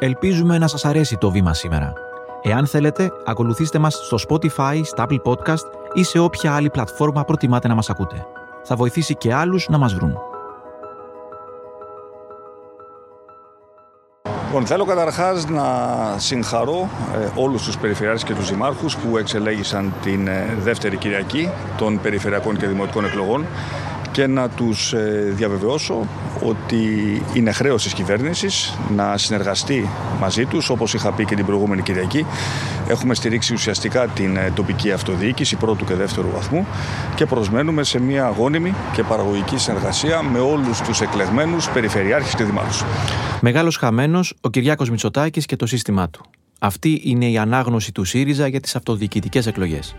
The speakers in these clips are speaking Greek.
Ελπίζουμε να σας αρέσει το βήμα σήμερα. Εάν θέλετε, ακολουθήστε μας στο Spotify, στα Apple Podcast ή σε όποια άλλη πλατφόρμα προτιμάτε να μας ακούτε. Θα βοηθήσει και άλλους να μας βρουν. Λοιπόν, θέλω καταρχάς να συγχαρώ ε, όλους τους περιφερειάρχες και τους δημάρχους που εξελέγησαν την ε, δεύτερη Κυριακή των περιφερειακών και δημοτικών εκλογών και να τους ε, διαβεβαιώσω ότι είναι χρέος της κυβέρνησης να συνεργαστεί μαζί τους όπως είχα πει και την προηγούμενη Κυριακή έχουμε στηρίξει ουσιαστικά την ε, τοπική αυτοδιοίκηση πρώτου και δεύτερου βαθμού και προσμένουμε σε μια αγώνιμη και παραγωγική συνεργασία με όλους τους εκλεγμένους περιφερειάρχες και δημάρχους. Μεγάλος χαμένος ο Κυριάκος Μητσοτάκης και το σύστημά του. Αυτή είναι η ανάγνωση του ΣΥΡΙΖΑ για τις αυτοδιοικητικές εκλογές.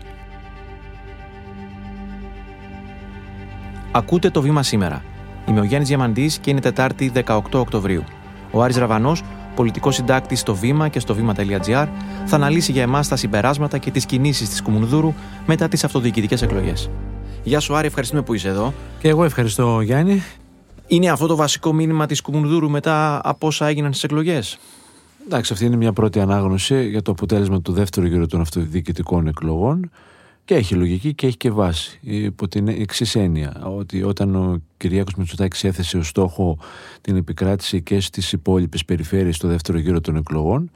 Ακούτε το βήμα σήμερα. Είμαι ο Γιάννης Διαμαντής και είναι Τετάρτη 18 Οκτωβρίου. Ο Άρης Ραβανός, πολιτικός συντάκτης στο Βήμα και στο Βήμα.gr, θα αναλύσει για εμάς τα συμπεράσματα και τις κινήσεις της Κουμουνδούρου μετά τις αυτοδιοικητικές εκλογές. Γεια σου, Άρη, ευχαριστούμε που είσαι εδώ. Και εγώ ευχαριστώ, Γιάννη. Είναι αυτό το βασικό μήνυμα της Κουμουνδούρου μετά από όσα έγιναν στις εκλογές; Εντάξει, αυτή είναι μια πρώτη ανάγνωση για το αποτέλεσμα του δεύτερου γύρου των αυτοδιοικητικών εκλογών. Και έχει λογική και έχει και βάση. Υπό την εξής έννοια, ότι όταν ο Κυριάκος Μητσοτάκης έθεσε ως στόχο την επικράτηση και στις υπόλοιπες περιφέρειες στο δεύτερο γύρο των εκλογών,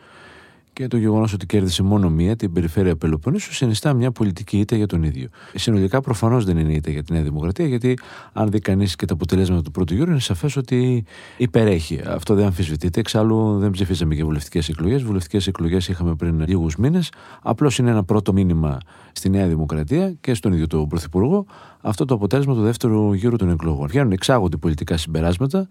και το γεγονός ότι κέρδισε μόνο μία, την περιφέρεια Πελοποννήσου, συνιστά μια πολιτική ήττα για τον ίδιο. Συνολικά προφανώς δεν είναι ήττα για τη Νέα Δημοκρατία, γιατί αν δει κανείς και τα αποτελέσματα του πρώτου γύρου, είναι σαφές ότι υπερέχει. Αυτό δεν αμφισβητείται. Εξάλλου δεν ψηφίσαμε για βουλευτικές εκλογές. Βουλευτικές εκλογές είχαμε πριν λίγους μήνες. Απλώς είναι ένα πρώτο μήνυμα στη Νέα Δημοκρατία και στον ίδιο τον Πρωθυπουργό αυτό το αποτέλεσμα του δεύτερου γύρου των εκλογών. Βγαίνουν εξάγονται πολιτικά συμπεράσματα.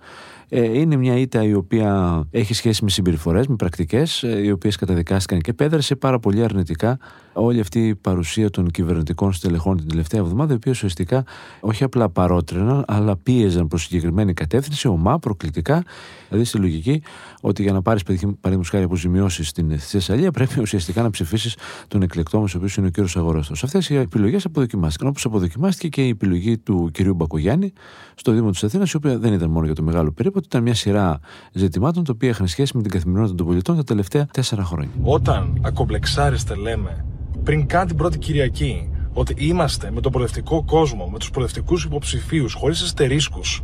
Ε, είναι μια ήττα η οποία έχει σχέση με συμπεριφορές, με πρακτικές, ε, οι οποίες καταδικάστηκαν και πέδρασε πάρα πολύ αρνητικά όλη αυτή η παρουσία των κυβερνητικών στελεχών την τελευταία εβδομάδα, οι οποίοι ουσιαστικά όχι απλά παρότριναν, αλλά πίεζαν προς συγκεκριμένη κατεύθυνση, ομά, προκλητικά. Δηλαδή στη λογική ότι για να πάρεις παραδείγματος χάρη αποζημιώσεις στην Θεσσαλία, πρέπει ουσιαστικά να ψηφίσεις τον εκλεκτό μας, ο οποίος είναι ο κύριος Αγοραστός. Αυτές οι επιλογές αποδοκιμάστηκαν. Όπως αποδοκιμάστηκε και η επιλογή του κυρίου Μπακογιάννη στο Δήμο της Αθήνας, η οποία δεν ήταν μόνο για το μεγάλο περίπατο, ήταν μια σειρά ζητημάτων τα οποία είχαν σχέση με την καθημερινότητα των πολιτών τα τελευταία τέσσερα χρόνια. Όταν ακομπλεξάριστε, λέμε, πριν καν την πρώτη Κυριακή, ότι είμαστε με τον προοδευτικό κόσμο, με τους προοδευτικούς υποψηφίους, χωρίς αστερίσκους.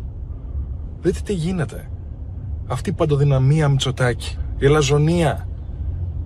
Δείτε τι γίνεται. Αυτή η παντοδυναμία Μητσοτάκη, η ελαζονία,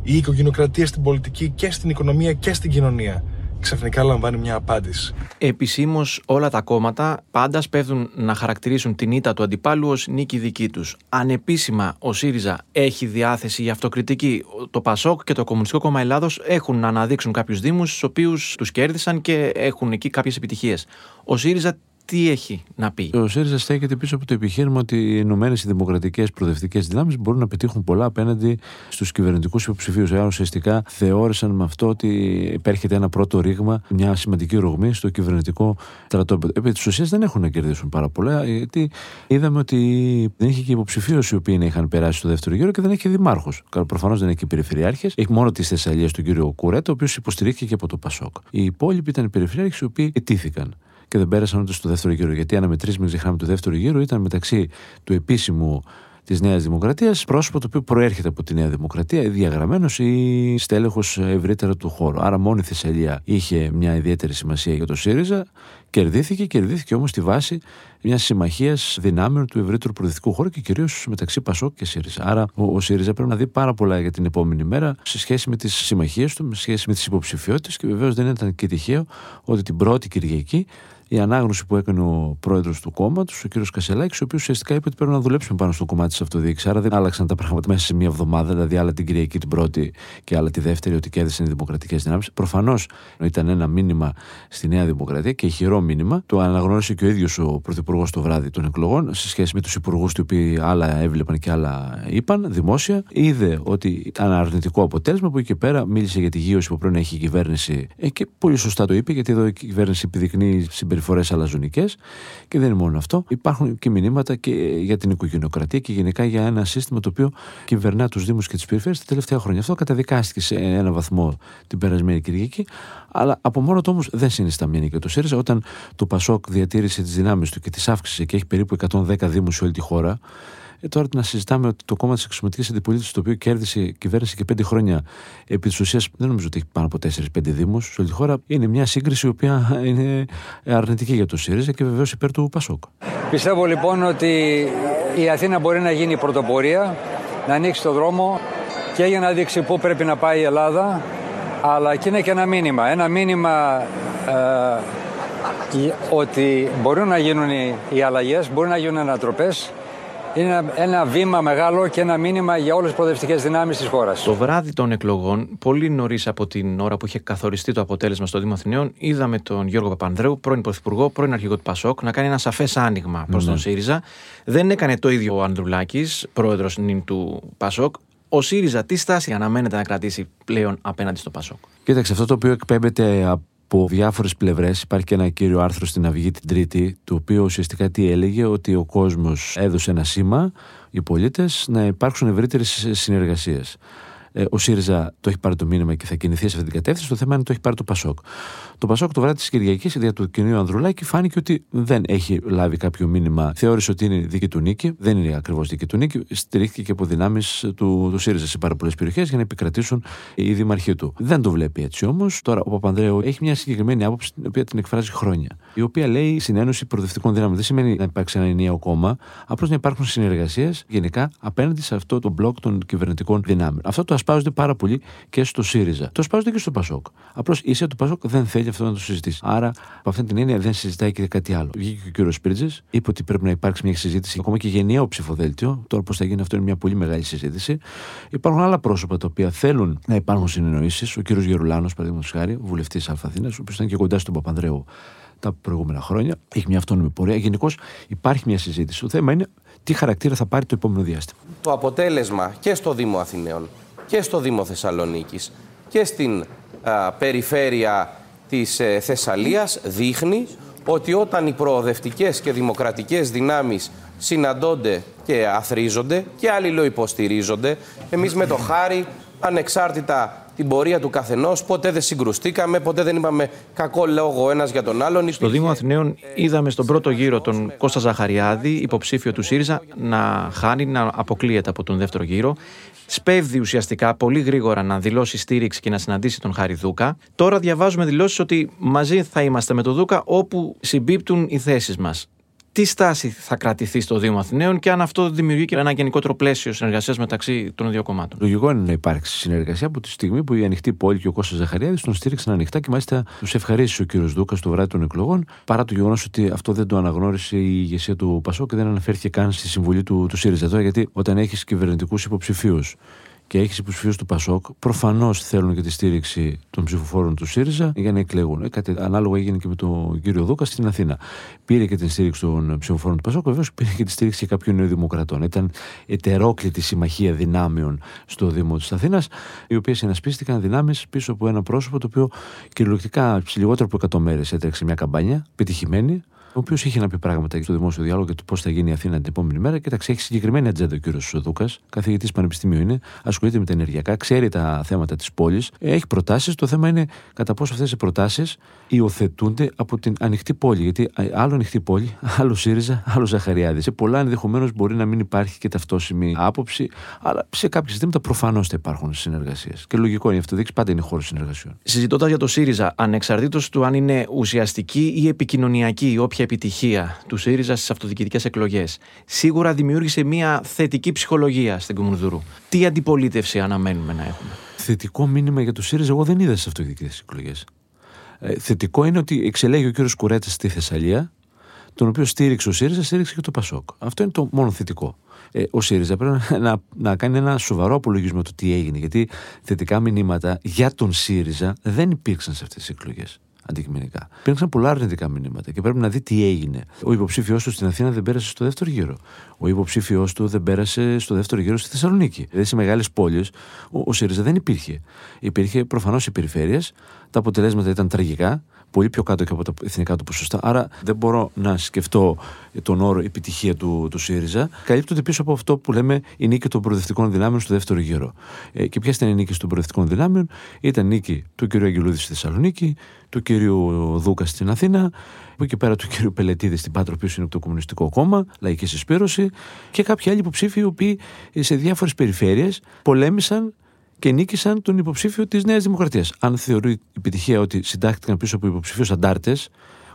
η οικογενειοκρατία στην πολιτική και στην οικονομία και στην κοινωνία ξαφνικά λαμβάνει μια απάντηση. Επισήμως, όλα τα κόμματα πάντας σπέβδουν να χαρακτηρίσουν την ήττα του αντιπάλου ως νίκη δική τους. Ανεπίσημα, ο ΣΥΡΙΖΑ έχει διάθεση για αυτοκριτική. Το ΠΑΣΟΚ και το Κομμουνιστικό Κόμμα Ελλάδος έχουν να αναδείξουν κάποιους Δήμους, στους οποίους τους κέρδισαν και έχουν εκεί κάποιες επιτυχίες. Ο ΣΥΡΙΖΑ τι έχει να πει. Ο ΣΥΡΙΖΑ στέκεται πίσω από το επιχείρημα ότι οι Ηνωμένες Δημοκρατικές Προοδευτικές Δυνάμεις μπορούν να πετύχουν πολλά απέναντι στους κυβερνητικούς υποψηφίους. Άρα ουσιαστικά θεώρησαν με αυτό ότι υπέρχεται ένα πρώτο ρήγμα, μια σημαντική ρογμή στο κυβερνητικό στρατόπεδο. Επί της ουσίας δεν έχουν να κερδίσουν πάρα πολλά, γιατί είδαμε ότι δεν είχε και υποψηφίους οι οποίοι να είχαν περάσει στο δεύτερο γύρο και δεν έχει δημάρχου. Προφανώς δεν έχει και περιφερειάρχες. Έχει μόνο τη Θεσσαλία τον κύριο Κουρέτα, ο οποίος υποστηρίχθηκε και από το Πασόκ. Οι υπόλοιποι ήταν οι περιφερειάρχες οι οποίοι ετήθηκαν και δεν πέρασαν ούτε στο δεύτερο γύρο. Γιατί ένα μετρήσιμο, μην ξεχνάμε, του δεύτερου γύρου ήταν μεταξύ του επίσημου της Νέας Δημοκρατίας, πρόσωπο το οποίο προέρχεται από τη Νέα Δημοκρατία, διαγραμμένος ή στέλεχος ευρύτερα του χώρου. Άρα, μόνο η Θεσσαλία είχε μια ιδιαίτερη σημασία για το ΣΥΡΙΖΑ. Κερδίθηκε, κερδίθηκε όμως στη βάση μιας συμμαχίας δυνάμεων του ευρύτερου προοδευτικού χώρου και κυρίως μεταξύ Πασόκ και ΣΥΡΙΖΑ. Άρα, ο, ο ΣΥΡΙΖΑ πρέπει να δει πάρα πολλά για την επόμενη μέρα σε σχέση με τις συμμαχίες του, σε σχέση με τις υποψηφιότητες και βεβαίως δεν ήταν και τυχαίο ότι την πρώτη Κυριακή η ανάγνωση που έκανε ο πρόεδρος του κόμματος, ο κ. Κασελάκης, ο οποίος ουσιαστικά είπε ότι πρέπει να δουλέψουμε πάνω στο κομμάτι της αυτοδιοίκησης. Άρα δεν άλλαξαν τα πράγματα μέσα σε μία εβδομάδα, δηλαδή άλλα την Κυριακή την πρώτη και άλλα τη δεύτερη, ότι κέρδισαν οι δημοκρατικές δυνάμεις. Προφανώς ήταν ένα μήνυμα στη Νέα Δημοκρατία και ηχηρό μήνυμα. Το αναγνώρισε και ο ίδιος ο Πρωθυπουργός το βράδυ των εκλογών, σε σχέση με τους υπουργούς οι οποίοι άλλα έβλεπαν και άλλα είπαν δημόσια. Είδε ότι ήταν αρνητικό αποτέλεσμα που εκεί πέρα μίλησε για τη γύρωση που πρέπει να έχει η κυβέρνηση. Ε, και πολύ σωστά το είπε, γιατί εδώ η κυβέρνηση επιδεικνύει συμπεριφορέ αλαζονικές. Και δεν είναι μόνο αυτό. Υπάρχουν και μηνύματα και για την οικογενειοκρατία και γενικά για ένα σύστημα το οποίο κυβερνά τους Δήμους και τις περιφέρειες τα τελευταία χρόνια. Αυτό καταδικάστηκε σε ένα βαθμό την περασμένη Κυριακή. Αλλά από μόνο του όμως δεν συνιστά μια νίκη. Το ΣΥΡΙΖΑ όταν το Πασόκ διατήρησε τις δυνάμεις του και τις αύξησε και έχει περίπου 110 Δήμους σε όλη τη χώρα Ε, τώρα να συζητάμε ότι το κόμμα της εξωματικής αντιπολίτευσης, το οποίο κέρδισε κυβέρνηση και πέντε χρόνια επί της ουσίας, δεν νομίζω ότι έχει πάνω από 4-5 Δήμους σε όλη τη χώρα, είναι μια σύγκριση η οποία είναι αρνητική για το ΣΥΡΙΖΑ και βεβαίως υπέρ του Πασόκ. Πιστεύω λοιπόν ότι η Αθήνα μπορεί να γίνει πρωτοπορία, να ανοίξει το δρόμο και για να δείξει πού πρέπει να πάει η Ελλάδα, αλλά και είναι και ένα μήνυμα. Ένα μήνυμα ε, ότι μπορούν να γίνουν οι, οι αλλαγές, μπορούν να γίνουν ανατροπές, είναι ένα, ένα βήμα μεγάλο και ένα μήνυμα για όλες τις προοδευτικές δυνάμεις της χώρας. Το βράδυ των εκλογών, πολύ νωρίς από την ώρα που είχε καθοριστεί το αποτέλεσμα στο Δήμο Αθηναίων, είδαμε τον Γιώργο Παπανδρέου, πρώην Πρωθυπουργό, πρώην Αρχηγό του Πασόκ, να κάνει ένα σαφές άνοιγμα προς τον ναι. ΣΥΡΙΖΑ. Δεν έκανε το ίδιο ο Ανδρουλάκης, πρόεδρος του Πασόκ. Ο ΣΥΡΙΖΑ τι στάση αναμένεται να κρατήσει πλέον απέναντι στο Πασόκ. Κοίταξε, αυτό το οποίο εκπέμπεται από διάφορες πλευρές. Υπάρχει και ένα κύριο άρθρο στην Αυγή την Τρίτη, το οποίο ουσιαστικά τι έλεγε, ότι ο κόσμος έδωσε ένα σήμα, οι πολίτες, να υπάρξουν ευρύτερες συνεργασίες. Ε, ο ΣΥΡΙΖΑ το έχει πάρει το μήνυμα και θα κινηθεί σε αυτή την κατεύθυνση. Το θέμα είναι ότι το έχει πάρει το ΠΑΣΟΚ. Το Πασόκ το βράδυ της Κυριακής, δια του κοινού Ανδρουλάκη, φάνηκε ότι δεν έχει λάβει κάποιο μήνυμα. Θεώρησε ότι είναι δίκη του νίκη. Δεν είναι ακριβώς δίκη του νίκη. Στηρίχθηκε και από δυνάμεις του, του ΣΥΡΙΖΑ σε πάρα πολλές περιοχές για να επικρατήσουν οι δημαρχοί του. Δεν το βλέπει έτσι όμως. Τώρα ο Παπανδρέου έχει μια συγκεκριμένη άποψη την οποία την εκφράζει χρόνια. Η οποία λέει συνένωση προοδευτικών δυνάμεων. Δεν σημαίνει να υπάρξει ένα ενιαίο κόμμα, απλώς να υπάρχουν συνεργασίες γενικά απέναντι σε αυτό το μπλοκ των κυβερνητικών δυνάμεων. Αυτό το ασπάζονται πάρα πολύ και στο ΣΥΡΙΖΑ. Το ασπάζονται και στο ΠΑΣΟΚ. Απλώς η του ΠΑΣΟΚ δεν θέλει αυτό να το συζητήσει. Άρα, από αυτή την έννοια δεν συζητάει και κάτι άλλο. Βγήκε και ο κύριος Πρίτζε, είπε ότι πρέπει να υπάρξει μια συζήτηση, ακόμα και γενιαίο ψηφοδέλτιο. Τώρα, πώς θα γίνει αυτό είναι μια πολύ μεγάλη συζήτηση. Υπάρχουν άλλα πρόσωπα τα οποία θέλουν να υπάρχουν συνεννοήσεις. Ο κύριος Γερουλάνος, παραδείγματος χάρη, βουλευτής Αλφαθήνα, ο οποίος ήταν και κοντά στον Παπανδρέου τα προηγούμενα χρόνια. Έχει μια αυτόνομη πορεία. Γενικώς υπάρχει μια συζήτηση. Το θέμα είναι τι χαρακτήρα θα πάρει το επόμενο διάστημα. Το αποτέλεσμα και στο Δήμο Αθηναίων και στο Δήμο Θεσσαλονίκης και στην α, περιφέρεια της ε, Θεσσαλίας δείχνει ότι όταν οι προοδευτικές και δημοκρατικές δυνάμεις συναντώνται και αθρίζονται και αλληλοϊποστηρίζονται, εμείς με το χάρη, ανεξάρτητα την πορεία του καθενός. Ποτέ δεν συγκρουστήκαμε, ποτέ δεν είπαμε κακό λόγο ένας για τον άλλον. Στο Δήμο Αθηναίων είδαμε στον πρώτο γύρο τον Κώστα Ζαχαριάδη, υποψήφιο του ΣΥΡΙΖΑ, να χάνει, να αποκλείεται από τον δεύτερο γύρο σπέβδει ουσιαστικά πολύ γρήγορα να δηλώσει στήριξη και να συναντήσει τον Χάρη Δούκα. Τώρα διαβάζουμε δηλώσεις ότι μαζί θα είμαστε με τον Δούκα όπου συμπίπτουν οι θέσεις μας τι στάση θα κρατηθεί στο Δήμο Αθηναίων και αν αυτό δημιουργεί και ένα γενικότερο πλαίσιο συνεργασίας μεταξύ των δύο κομμάτων; Λογικό είναι να υπάρξει συνεργασία από τη στιγμή που η ανοιχτή πόλη και ο Κώστας Ζαχαριάδης τον στήριξαν ανοιχτά και μάλιστα τους ευχαρίστησε ο κύριος Δούκας το βράδυ των εκλογών, παρά το γεγονός ότι αυτό δεν το αναγνώρισε η ηγεσία του Πασό και δεν αναφέρθηκε καν στη συμβουλή του, του ΣΥΡΙΖΑ. Τώρα, γιατί όταν έχεις κυβερνητικούς υποψηφίους και έχεις υποψηφίου του Πασόκ, προφανώς θέλουν και τη στήριξη των ψηφοφόρων του ΣΥΡΙΖΑ για να εκλεγούν. Ε, κάτι ανάλογο έγινε και με τον κύριο Δούκα στην Αθήνα. Πήρε και την στήριξη των ψηφοφόρων του Πασόκ, βεβαίως πήρε και τη στήριξη κάποιων νεοδημοκρατών. Ήταν ετερόκλητη συμμαχία δυνάμεων στο Δήμο της Αθήνας, οι οποίες συνασπίστηκαν δυνάμεις πίσω από ένα πρόσωπο το οποίο κυριολεκτικά σε λιγότερο από 100 μέρες έτρεξε μια καμπάνια, πετυχημένη, ο οποίος είχε να πει πράγματα στο δημόσιο διάλογο για το πώς θα γίνει η Αθήνα την επόμενη μέρα. Κοιτάξτε, έχει συγκεκριμένη ατζέντα ο κύριος Δούκα, καθηγητής πανεπιστημίου είναι, ασχολείται με τα ενεργειακά, ξέρει τα θέματα της πόλης, έχει προτάσεις. Το θέμα είναι κατά πόσο αυτές οι προτάσεις υιοθετούνται από την ανοιχτή πόλη. Γιατί άλλο ανοιχτή πόλη, άλλο ΣΥΡΙΖΑ, άλλο Ζαχαριάδης. Σε πολλά ενδεχομένως μπορεί να μην υπάρχει και ταυτόσιμη άποψη, αλλά σε κάποια ζητήματα προφανώς θα υπάρχουν συνεργασίες. Και λογικό είναι αυτό, δείξει πάντα είναι χώρος συνεργασιών. Συζητώντας για το ΣΥΡΙΖΑ, ανεξαρτήτως του αν είναι ουσιαστική ή επικοινωνιακή, όποια επιτυχία του ΣΥΡΙΖΑ στις αυτοδιοικητικές εκλογές σίγουρα δημιούργησε μια θετική ψυχολογία στην Κομμουνδούρου. Τι αντιπολίτευση αναμένουμε να έχουμε; Θετικό μήνυμα για το ΣΥΡΙΖΑ, εγώ δεν είδα στις αυτοδιοικητικές εκλογές. Ε, θετικό είναι ότι εξελέγει ο κύριος Κουρέτσας στη Θεσσαλία, τον οποίο στήριξε ο ΣΥΡΙΖΑ, στήριξε και το ΠΑΣΟΚ. Αυτό είναι το μόνο θετικό. Ε, ο ΣΥΡΙΖΑ πρέπει να, να, να κάνει ένα σοβαρό απολογισμό του τι έγινε. Γιατί θετικά μηνύματα για τον ΣΥΡΙΖΑ δεν υπήρξαν σε αυτές τις εκλογές αντικειμενικά. Υπήρξαν πολλά αρνητικά μηνύματα και πρέπει να δει τι έγινε. Ο υποψήφιός του στην Αθήνα δεν πέρασε στο δεύτερο γύρο. Ο υποψήφιός του δεν πέρασε στο δεύτερο γύρο στη Θεσσαλονίκη. Δηλαδή σε μεγάλες πόλεις ο, ο ΣΥΡΙΖΑ δεν υπήρχε. Υπήρχε προφανώς οι περιφέρειες, τα αποτελέσματα ήταν τραγικά, πολύ πιο κάτω και από τα εθνικά του ποσοστά. Άρα δεν μπορώ να σκεφτώ τον όρο επιτυχία του, του ΣΥΡΙΖΑ. Καλύπτονται πίσω από αυτό που λέμε η νίκη των προοδευτικών δυνάμεων στο δεύτερο γύρο. Ε, και ποιες ήταν οι νίκες των προοδευτικών δυνάμεων, ήταν νίκη του κ. Αγγελούδη στη Θεσσαλονίκη, του κ. κυρίου Δούκα στην Αθήνα, από εκεί πέρα του κυρίου Πελετίδη στην Πάτρο, ο οποίος είναι από το Κομμουνιστικό Κόμμα, Λαϊκής Συσπήρωση, και κάποιοι άλλοι υποψήφοι, οι οποίοι σε διάφορες περιφέρειες πολέμησαν και νίκησαν τον υποψήφιο της Νέας Δημοκρατίας. Αν θεωρεί επιτυχία ότι συντάχθηκαν πίσω από υποψηφίου αντάρτες,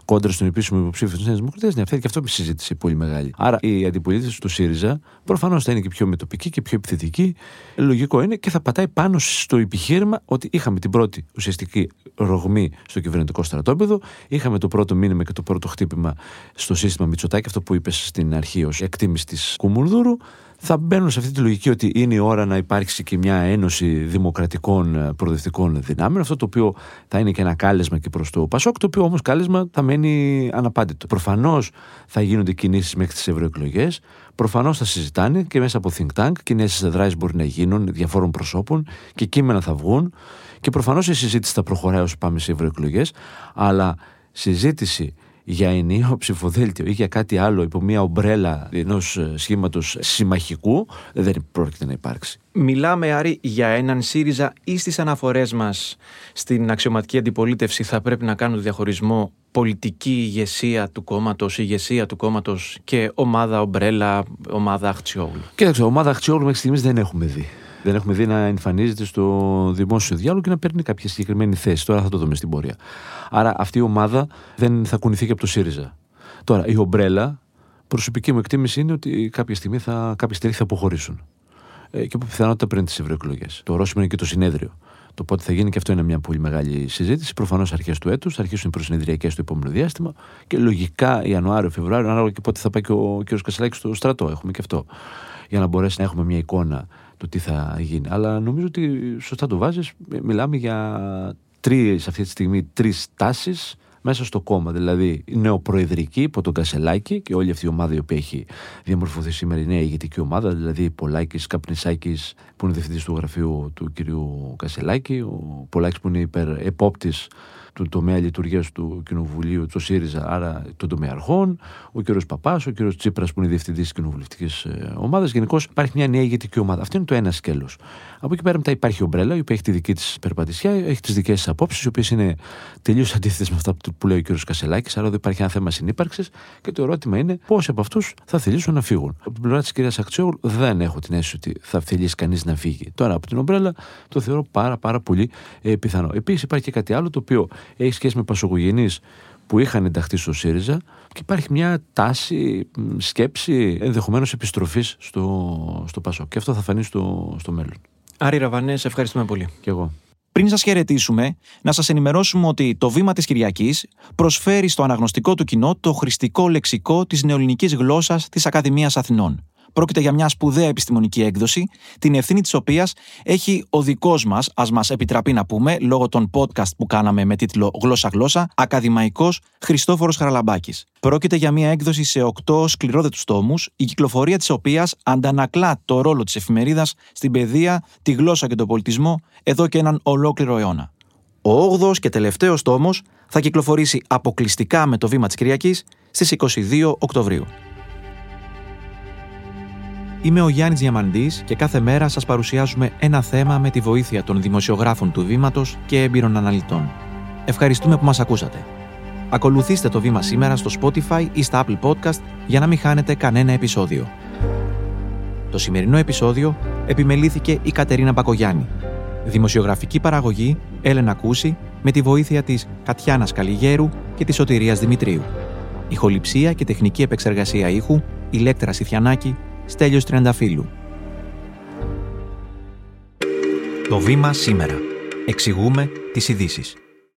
κόντρα στον επίσημο υποψήφιο της Νέας Δημοκρατίας, ναι, αυτή και αυτό με συζήτηση πολύ μεγάλη. Άρα η αντιπολίτευση του ΣΥΡΙΖΑ προφανώς θα είναι και πιο μετοπική και πιο επιθετική. Λογικό είναι και θα πατάει πάνω στο επιχείρημα ότι είχαμε την πρώτη ουσιαστική ρογμή στο κυβερνητικό στρατόπεδο, είχαμε το πρώτο μήνυμα και το πρώτο χτύπημα στο σύστημα Μητσοτάκη, αυτό που είπες στην αρχή ως εκτίμηση της Κουμουνδούρου θα μπαίνουν σε αυτή τη λογική ότι είναι η ώρα να υπάρξει και μια ένωση δημοκρατικών ε, προοδευτικών δυνάμεων. Αυτό το οποίο θα είναι και ένα κάλεσμα και προς το Πασόκ, το οποίο όμως κάλεσμα θα μένει αναπάντητο. Προφανώς θα γίνονται κινήσεις μέχρι τις ευρωεκλογές. Προφανώς θα συζητάνε και μέσα από think tank. Κοινέ δράσεις μπορεί να γίνουν διαφόρων προσώπων και κείμενα θα βγουν. Και προφανώς η συζήτηση θα προχωράει όσο πάμε σε ευρωεκλογές. Αλλά συζήτηση για ενίο ψηφοδέλτιο ή για κάτι άλλο υπό μια ομπρέλα ενός ε, σχήματος συμμαχικού, δεν πρόκειται να υπάρξει. Μιλάμε, Άρη, για έναν ΣΥΡΙΖΑ ή στις αναφορές μας στην αξιωματική αντιπολίτευση θα πρέπει να κάνουν διαχωρισμό πολιτική ηγεσία του κόμματος, ηγεσία του κόμματος και ομάδα ομπρέλα, ομάδα Αχτσιόγλου; Κοίταξε, ομάδα Αχτσιόγλου μέχρι στιγμής δεν έχουμε δει. Δεν έχουμε δει να εμφανίζεται στο δημόσιο διάλογο και να παίρνει κάποια συγκεκριμένη θέση. Τώρα θα το δούμε στην πορεία. Άρα αυτή η ομάδα δεν θα κουνηθεί και από το ΣΥΡΙΖΑ. Τώρα, η ομπρέλα, προσωπική μου εκτίμηση είναι ότι κάποια στιγμή θα, κάποια στιγμή θα αποχωρήσουν. Ε, και από πιθανότητα πριν τις ευρωεκλογές. Το ορόσημο είναι και το συνέδριο. Το πότε θα γίνει και αυτό είναι μια πολύ μεγάλη συζήτηση. Προφανώς αρχές του έτους, θα αρχίσουν οι προσυνεδριακές στο επόμενο διάστημα και λογικά Ιανουάριο, Φεβρουάριο, ανάλογα και πότε θα πάει και ο κ. Κασελάκης στο στρατό. Έχουμε και αυτό. Για να μπορέσει να έχουμε μια εικόνα το τι θα γίνει. Αλλά νομίζω ότι σωστά το βάζεις. Μιλάμε για τρεις αυτή τη στιγμή τρεις τάσεις μέσα στο κόμμα. Δηλαδή η νεοπροεδρική υπό τον Κασελάκη και όλη αυτή η ομάδα η οποία έχει διαμορφωθεί σήμερα η νέα ηγετική ομάδα, δηλαδή Πολάκης, Καπνισάκης που είναι διευθυντής του γραφείου του κ. Κασελάκη, ο Πολάκης που είναι υπερ του τομέα λειτουργίας του Κοινοβουλίου, του ΣΥΡΙΖΑ, άρα των τομεαρχών, ο κ. Παπάς, ο κ. Τσίπρας που είναι διευθυντής της κοινοβουλευτικής ε, ομάδας. Γενικώς υπάρχει μια νέα ηγετική ομάδα. Αυτό είναι το ένα σκέλος. Από εκεί πέρα μετά υπάρχει η Ομπρέλα, η οποία έχει τη δική της περπατησιά, έχει τις δικές της απόψεις, οι οποίες είναι τελείως αντίθετες με αυτά που λέει ο κ. Κασελάκης. Άρα εδώ υπάρχει ένα θέμα συνύπαρξης και το ερώτημα είναι πόσοι από αυτούς θα θελήσουν να φύγουν. Από την πλευρά της κυρίας Αχτσιόγλου δεν έχω την αίσθηση ότι θα θελήσει κανείς να φύγει. Τώρα από την Ομπρέλα το θεωρώ πάρα, πάρα πολύ ε, πιθανό. Επίσης υπάρχει και κάτι άλλο το οποίο έχεις σχέση με πασογογενεί που είχαν ενταχθεί στο ΣΥΡΙΖΑ και υπάρχει μια τάση, σκέψη ενδεχομένως επιστροφής στο, στο ΠΑΣΟ. Και αυτό θα φανεί στο, στο μέλλον. Άρη Ραβανέ, ευχαριστούμε πολύ. Και εγώ. Πριν σας χαιρετήσουμε, να σας ενημερώσουμε ότι το Βήμα της Κυριακής προσφέρει στο αναγνωστικό του κοινό το χρηστικό λεξικό της νεοελληνικής γλώσσας της Ακαδημίας Αθηνών. Πρόκειται για μια σπουδαία επιστημονική έκδοση, την ευθύνη της οποίας έχει ο δικός μας, ας μας επιτραπεί να πούμε, λόγω των podcast που κάναμε με τίτλο Γλώσσα-Γλώσσα, ακαδημαϊκός Χριστόφορος Χαραλαμπάκης. Πρόκειται για μια έκδοση σε οκτώ σκληρόδετους τόμους, η κυκλοφορία της οποίας αντανακλά το ρόλο της εφημερίδας στην παιδεία, τη γλώσσα και τον πολιτισμό εδώ και έναν ολόκληρο αιώνα. Ο 8ο και τελευταίος τόμος θα κυκλοφορήσει αποκλειστικά με το βήμα της Κυριακής στις 22 Οκτωβρίου. Είμαι ο Γιάννης Διαμαντής και κάθε μέρα σας παρουσιάζουμε ένα θέμα με τη βοήθεια των δημοσιογράφων του Βήματος και έμπειρων αναλυτών. Ευχαριστούμε που μας ακούσατε. Ακολουθήστε το Βήμα σήμερα στο Spotify ή στα Apple Podcast για να μην χάνετε κανένα επεισόδιο. Το σημερινό επεισόδιο επιμελήθηκε η Κατερίνα Πακογιάννη. Δημοσιογραφική παραγωγή Έλενα Κούση με τη βοήθεια της Κατιάνας Καλιγέρου και της Σωτηρίας Δημητρίου. Ηχοληψία και τεχνική επεξεργασία ήχου Ηλέκτρα Σιθιανάκη Στέλιος Τριανταφύλου. Το βήμα σήμερα. Εξηγούμε τις ειδήσεις.